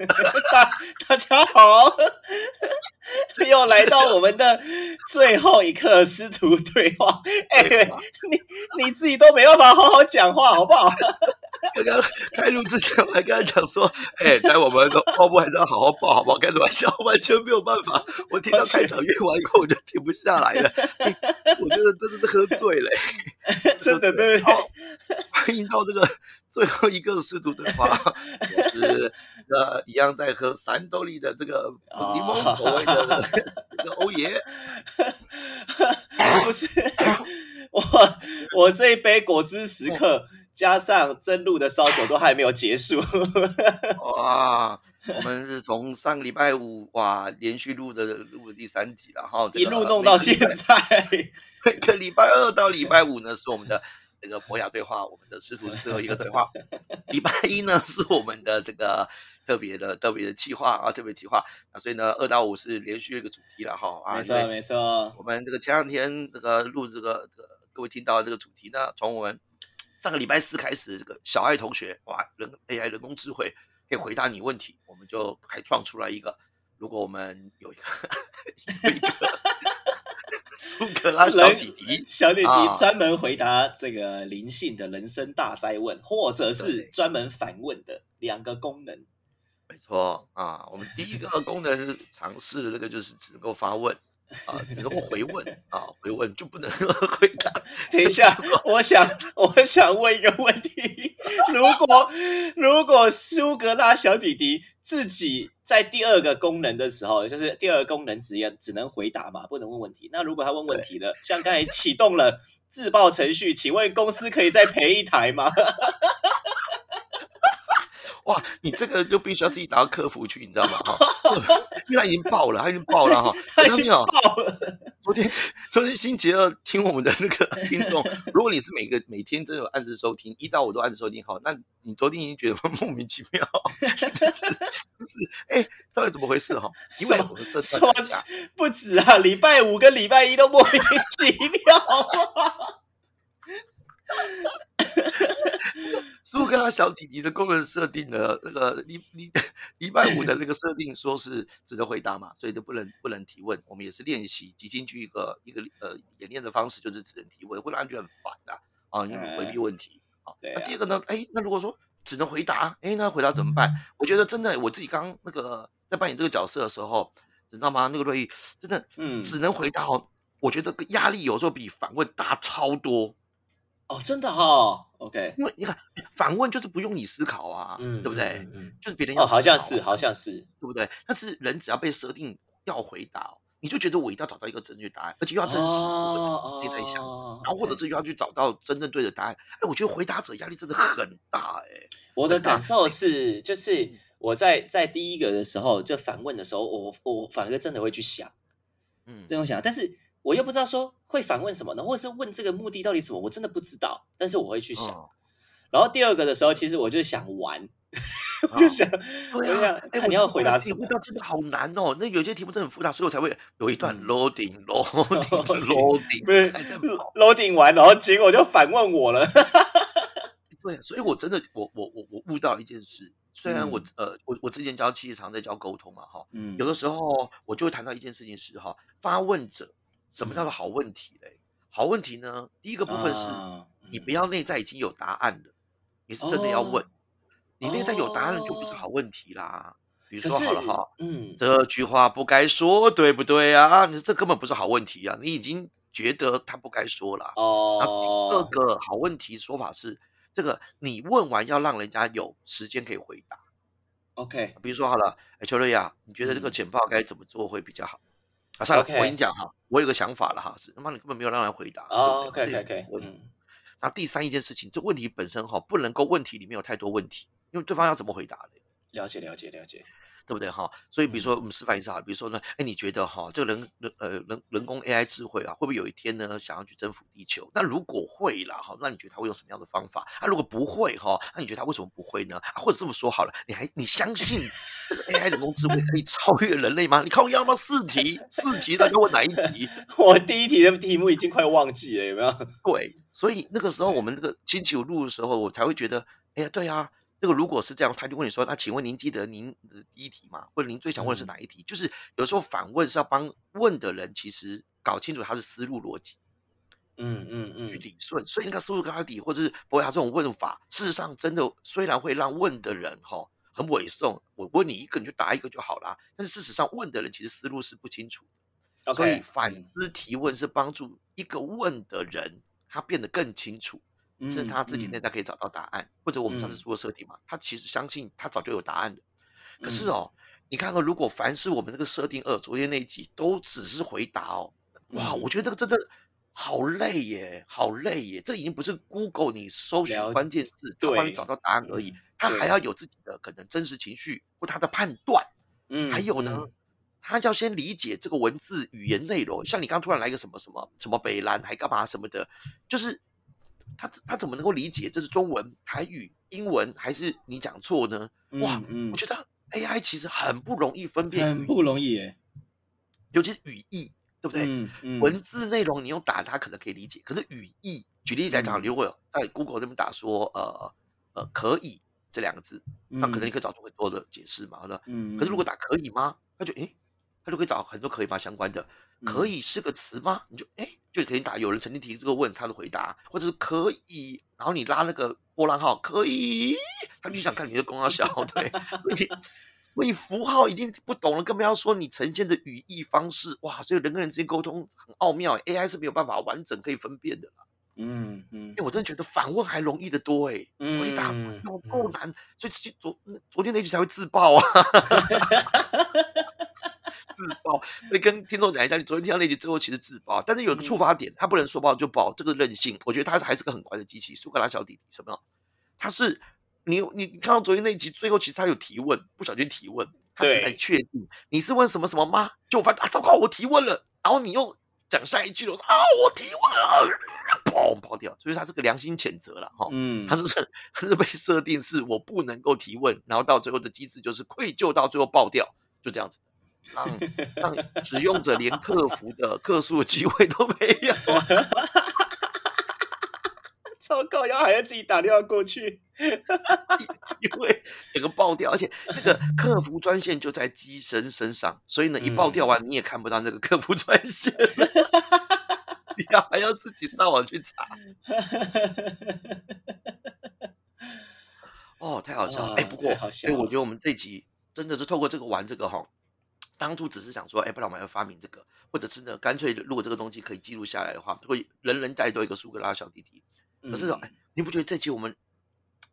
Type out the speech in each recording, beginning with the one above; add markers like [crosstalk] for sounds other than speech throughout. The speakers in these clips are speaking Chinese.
[laughs] 大大家好，[laughs] 又来到我们的最后一刻师徒对话。哎、你你自己都没办法好好讲话，好不好？[laughs] 刚刚开录之前，我还跟他讲说：“哎、待我们的报幕还是要好好报，好不好？”开玩笑，完全没有办法。我听到开场越完以后，我就停不下来了。哎我觉得真的是喝醉了、哎真的对？好欢迎到这个最后一个师徒对话，[laughs] 我是呃一样在喝三兜里的这个柠檬口味的这个欧爷。[laughs] 不是 [laughs] 我，我这一杯果汁时刻加上蒸露的烧酒都还没有结束。哇，我们是从上个礼拜五哇连续录的录了第三集了哈，这个一路弄到现在，每个礼拜二到礼拜五呢是我们的这个博雅对话，我们的师徒的最后一个对话。礼拜一呢是我们的这个特别的特别的计划啊，特别计划。那所以呢，二到五是连续一个主题了哈啊，没错没错，我们这个前两天这个录这个这个各位听到这个主题呢，从我们上个礼拜四开始，这个小爱同学哇，人 AI 人工智慧可以回答你问题，我们就开创出来一个，如果我们有一个 [laughs] 有一个苏格拉小弟弟，小弟啊弟专门回答这个灵性的人生大灾问，或者是专门反问的两个功能。没错啊，我们第一个功能是尝试的这个就是只能够发问啊，[laughs] 只能够回问啊，回问就不能回答。[laughs] 等一下，[laughs] 我想我想问一个问题：如果如果苏格拉小弟弟自己在第二个功能的时候，就是第二个功能只也只能回答嘛，不能问问题。那如果他问问题了，像刚才启动了自爆程序，请问公司可以再赔一台吗？[laughs] 哇，你这个就必须要自己打到客服去，你知道吗？哈，因为他已经爆了，他已经爆了哈。[laughs] 他已经爆了。昨天昨天星期二听我们的那个 [laughs] 听众，如果你是每个每天都有按时收听，一到五都按时收听，好，那你昨天已经觉得 [laughs] 莫名其妙，就是就是哎，到底怎么回事哈？因为我们设什么定一下，不止啊，礼拜五跟礼拜一都莫名其妙？苏格拉小弟弟的功能设定的，那个礼礼礼拜五的那个设定说是只能回答嘛，所以就不能不能提问。我们也是练习即兴剧一个一个呃演练的方式，就是只能提问，会让人觉得很烦的啊，因为回避问题啊。那第二个呢，哎，那如果说只能回答，哎，那回答怎么办？我觉得真的我自己刚刚那个在扮演这个角色的时候，你知道吗？那个瑞真的嗯，只能回答哦，我觉得压力有时候比反问大超多。哦，真的哈、哦、，OK，因为你看反问就是不用你思考啊，嗯，对不对？嗯嗯就是别人要哦，好像是，好像是，对不对？但是人只要被设定要回答哦，你就觉得我一定要找到一个正确答案，而且又要真实我哦自己内在想，哦然后或者是又要去找到真正对的答案。哎，我觉得回答者压力真的很大哎。我的感受是，就是我在在第一个的时候就反问的时候，我我反而真的会去想，嗯，真的会想，但是我又不知道说会反问什么呢，或者是问这个目的到底什么，我真的不知道，但是我会去想。哦然后第二个的时候，其实我就想玩，[laughs] 我就想，我就想对啊，哎，看你要回答什么题目。到真的好难哦。那有些题目真的很复杂，所以我才会有一段嗯 [laughs] loading loading loading，不 loading 完，然后结果就反问我了。[laughs] 对，所以我真的我我我我悟到一件事，虽然我、嗯呃我我之前教企业常在教沟通嘛哈，嗯有的时候我就会谈到一件事情是哈，发问者什么叫做好问题嘞？好问题呢，第一个部分是、啊你不要内在已经有答案了，你是真的要问，哦你内在有答案了就不是哦好问题啦。比如说好了哈，嗯，这句话不该说，对不对啊？你这根本不是好问题啊，你已经觉得他不该说了。然后第二哦，个好问题说法是，这个你问完要让人家有时间可以回答。OK，比如说好了，哎，邱瑞亚，你觉得这个嗯简报该怎么做会比较好？啊，算了我跟你讲哈，我有个想法了哈，是他妈你根本没有让人回答。哦，OK OK OK，嗯，那第三一件事情，这问题本身哈不能够问题里面有太多问题，因为对方要怎么回答嘞？了解了解了解，对不对哈？所以比嗯如说我们示范一下，比如说呢，哎，你觉得哈这个人人呃人人工 AI 智慧啊，会不会有一天呢想要去征服地球？那如果会啦哈，那你觉得他会用什么样的方法？啊，如果不会哈，那你觉得他为什么不会呢？啊、或者这么说好了，你还你相信这个 AI 人工智慧可以超越人类吗？你靠要吗？四题四题，大家问哪一题？我第一题的题目已经快忘记了，有没有？[laughs] 对，所以那个时候我们那个星期五录的时候，我才会觉得，哎呀，对啊，这个如果是这样，他就问你说：“那请问您记得您的第一题吗？或者您最想问的是嗯哪一题？”就是有时候反问是要帮问的人其实搞清楚他的思路逻辑。嗯嗯嗯去嗯，理顺，所以那个苏格拉底或者是博雅这种问法，事实上真的虽然会让问的人哈很委送，我问你一个你就答一个就好啦，但是事实上问的人其实思路是不清楚的，所以反嗯。思提问是帮助一个问的人他变得更清楚，是嗯他自己嗯内在可以找到答案，或者我们上次嗯。说的设定嘛，他其实相信他早就有答案的。可是嗯。哦，你看看如果凡是我们这个设定二，昨天那一集都只是回答哦，哇，嗯。我觉得这个真的好累耶，好累耶！这已经不是 Google 你搜寻了关键字，它帮你找到答案而已嗯，它还要有自己的可能真实情绪或他的判断，嗯，还有呢嗯，他要先理解这个文字语言内容。像你刚刚突然来一个什么什么什么北兰还干嘛什么的，就是他他怎么能够理解这是中文、台语、英文还是你讲错呢？哇我觉得 AI 其实很不容易分辨很不容易耶，尤其是语义，对不对？嗯嗯，文字内容你用打，他可能可以理解，可是语义，举例来讲，嗯如果在 Google 那边打说呃呃可以这两个字，那可能你嗯可以找出很多的解释嘛，那嗯，可是如果打可以吗？他就诶，他就可以找很多可以吗相关的，可以，是个词吗？你就哎，就可以打有人曾经提这个问他的回答，或者是可以，然后你拉那个波浪号可以，他就想看你的公号小，对，所以所以符号已经不懂了，更不要说你呈现的语义方式，哇，所以人跟人之间沟通很奥妙，AI 是没有办法完整可以分辨的啦。嗯嗯哎，我真的觉得反问还容易得多哎，回答嗯有够难，所以昨昨昨天那句才会自爆啊。[laughs] 自爆，所以跟听众讲一下，你昨天听到那集最后，其实自爆，但是有个触发点，他不能说爆就爆，这个任性，我觉得他还是个很乖的机器。苏格拉小弟弟什么呢？他是你你你看到昨天那集最后，其实他有提问，不小心提问，他只是在对确定你是问什么什么吗？就我发现啊，糟糕，我提问了，然后你又讲下一句了，我说啊，我提问了，砰爆掉，所以他是个良心谴责了哈。嗯，他是 [laughs] 他是被设定是我不能够提问，然后到最后的机制就是愧疚到最后爆掉，就这样子，让让使用者连客服的客诉的机会都没有。[laughs] 糟糕，然后还要自己打电话过去，因为整个爆掉，而且那个客服专线就在机身身上，所以呢，一爆掉完你也看不到那个客服专线，[laughs] 你要还要自己上网去查。哦，太好笑了！哎、啊不过太好，笑了所以我觉得我们这集真的是透过这个玩这个哈，当初只是想说，哎、不然我们要发明这个，或者是呢，干脆如果这个东西可以记录下来的话，会人人家里都有一个苏格拉小弟弟。可是，嗯哎，你不觉得这期我们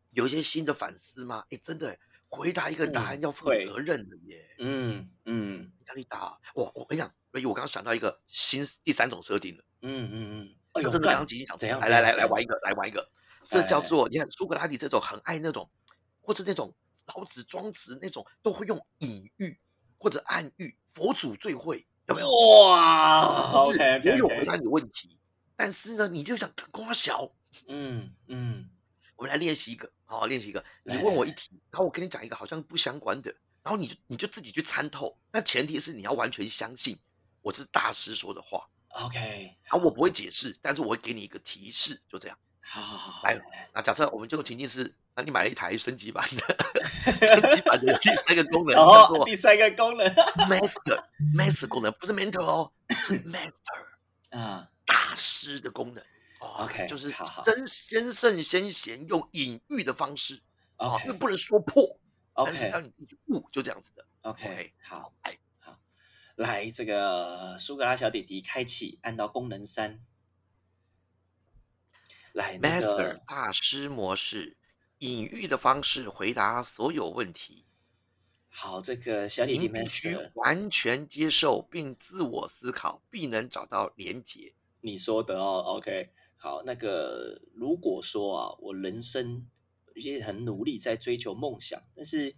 有一些新的反思吗？哎，真的，回答一个答案嗯要负会责任的耶。嗯嗯压力大啊，我我跟你讲，所以我刚刚想到一个新第三种设定了，嗯嗯嗯，哎呦，这真的刚刚即兴想出怎样？来，来来来玩一个，来玩一个，这叫做你看苏格拉底这种很爱那种，或是那种老子、庄子那种都会用隐喻或者暗喻，佛祖最会有没有？哇就是，OK 我有回答你的问题，但是呢，你就想瓜小。嗯嗯我们来练习一个，好，练习一个。你问我一题，然后我跟你讲一个好像不相关的，然后你就你就自己去参透。那前提是你要完全相信我是大师说的话，，OK，然后我不会解释，但是我会给你一个提示，就这样。好好好，来那假设我们这个情境是，那你买了一台升级版的，升级版的第三个功能然叫做后第三个功能。Master master [laughs] 功能，不是 mentor 哦，是 master 啊，[laughs] 大师的功能。哦 OK，就是真先圣先贤用隐喻的方式，哦，OK。不能说破，但是 OK 让你自己去悟，就这样子的。OK，OK，好哎，好，来这个苏格拉小弟弟开启，按到功能三，来 Master 个大师模式，隐喻的方式回答所有问题，好，这个小李弟您必须完全接受并自我思考，必能找到连结。你说的哦，OK，好，那个如果说啊，我人生也很努力在追求梦想，但是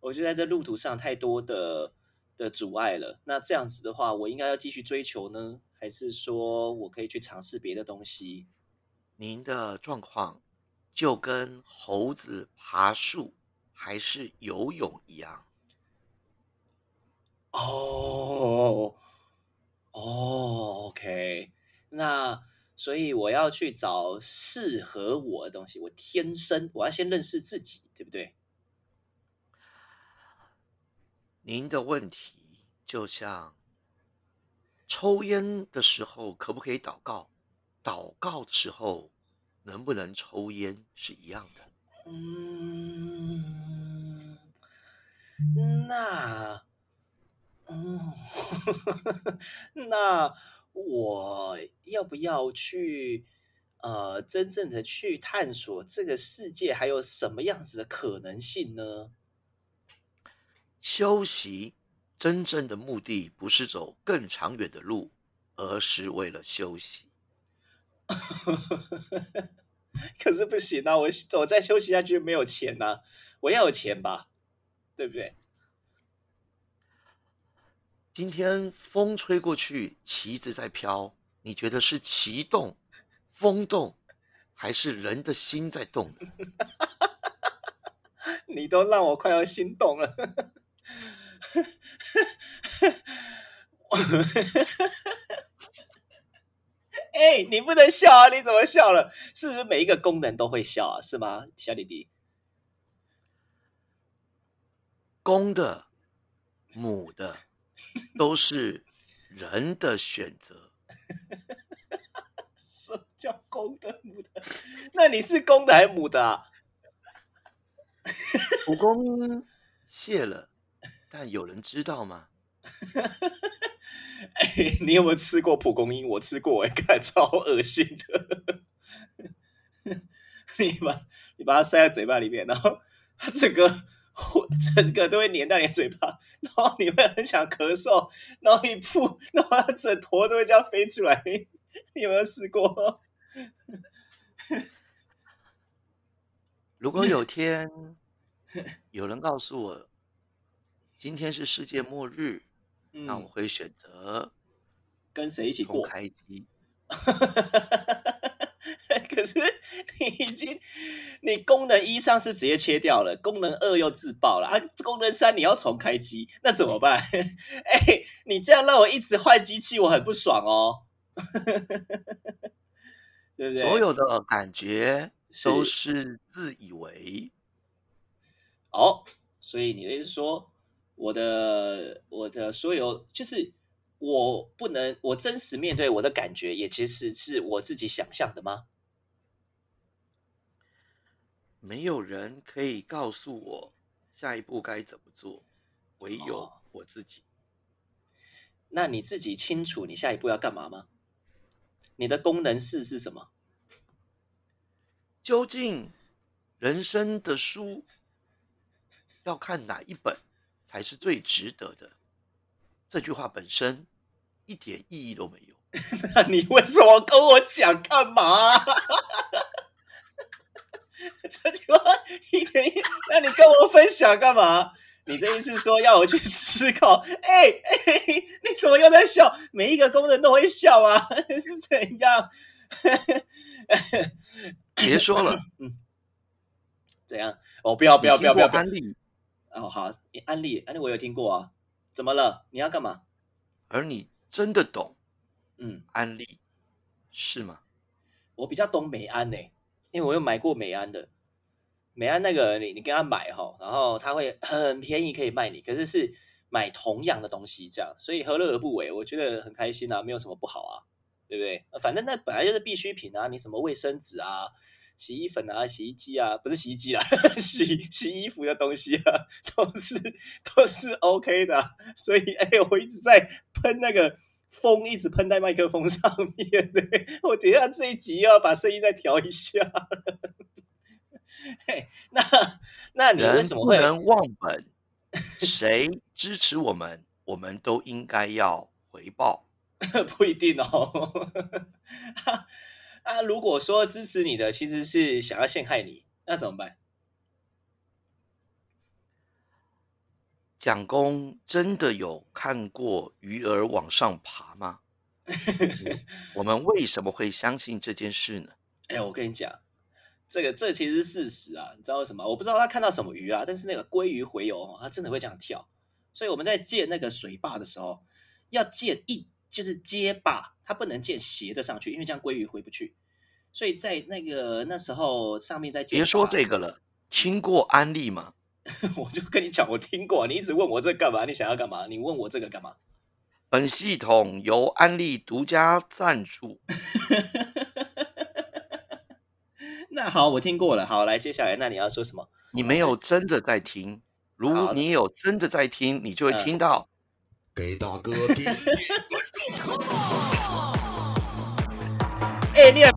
我觉得在这路途上太多的的阻碍了。那这样子的话，我应该要继续追求呢，还是说我可以去尝试别的东西？您的状况就跟猴子爬树还是游泳一样。哦，哦，OK，那所以我要去找适合我的东西。我天生我要先认识自己，对不对？您的问题就像抽烟的时候可不可以祷告，祷告的时候能不能抽烟是一样的。嗯，那，嗯，[laughs] 那我要不要去呃，真正的去探索这个世界还有什么样子的可能性呢？休息真正的目的不是走更长远的路，而是为了休息。[laughs] 可是不行啊！我我再休息下去没有钱呐，我要有钱吧，对不对？今天风吹过去，旗子在飘，你觉得是旗动、风动，还是人的心在动？[laughs] 你都让我快要心动了。哎，你不能笑啊！你怎么笑了？是不是每一个功能都会笑啊？是吗，小弟弟？公的、母的都是人的选择。[laughs] 什么叫公的、母的？那你是公的还是母的啊？蒲公谢了，但有人知道吗？哎，[laughs] 你有没有吃过蒲公英？我吃过，哎，[laughs] 看超恶心的。[laughs] 你把你把它塞在嘴巴里面，然后它整个整个都会粘到你嘴巴，然后你会很想咳嗽，然后一吐，然后它整坨都会这样飞出来。你有没有试过？如果有天有人告诉我，今天是世界末日。那我会选择跟谁一起过开机。[laughs] 可是你已经，你功能一上是直接切掉了，功能二又自爆了啊！功能三你要重开机，那怎么办？[laughs] 哎，你这样让我一直换机器，我很不爽哦。[laughs] 对不对？所有的感觉都是自以为。哦，所以你的意思说？我的我的所有就是我不能我真实面对我的感觉，也其实是我自己想象的吗？没有人可以告诉我下一步该怎么做，唯有我自己。那你自己清楚你下一步要干嘛吗？你的功能四是什么？究竟人生的书要看哪一本？才是最值得的。这句话本身一点意义都没有。[laughs] 那你为什么跟我讲干嘛？[laughs] 这句话一点意……那你跟我分享干嘛？你的意思说要我去思考？[laughs] 哎哎，你怎么又在笑？每一个工人都会笑啊，是怎样？别说了，嗯，怎样？哦，不要不要不要不要！哦，好，安利，安利我有听过啊，怎么了？你要干嘛？而你真的懂，嗯，安利是吗？我比较懂美安呢，因为我有买过美安的，美安那个你你跟他买哈，然后他会很便宜可以卖你，可是是买同样的东西这样，所以何乐而不为？我觉得很开心啊，没有什么不好啊，对不对？反正那本来就是必需品啊，你什么卫生纸啊。洗衣粉啊，洗衣机啊，不是洗衣机啦，洗洗衣服的东西啊，都是都是 OK 的。所以，哎，我一直在喷那个风，一直喷在麦克风上面。[laughs] 我等下这一集要把声音再调一下。[laughs] 嘿，那那你为什么会忘本？谁支持我们，我们都应该要回报。[laughs] 不一定哦。啊，如果说支持你的其实是想要陷害你，那怎么办？蒋公真的有看过鱼儿往上爬吗？[laughs] 我们为什么会相信这件事呢？哎，我跟你讲，这个这其实是事实啊。你知道为什么？我不知道他看到什么鱼啊，但是那个鲑鱼洄游，它真的会这样跳。所以我们在建那个水坝的时候，要建一。就是接把，它不能建斜的上去，因为这样鲑鱼回不去。所以在那个那时候上面在建别说这个了，听过安利吗？[laughs] 我就跟你讲，我听过，你一直问我这干嘛？你想要干嘛？你问我这个干嘛？本系统由安利独家赞助。[laughs] 那好，我听过了。好，来，接下来，那你要说什么？你没有真的在听，如你有真的在听，你就会嗯听到。给大哥点 [laughs] Enia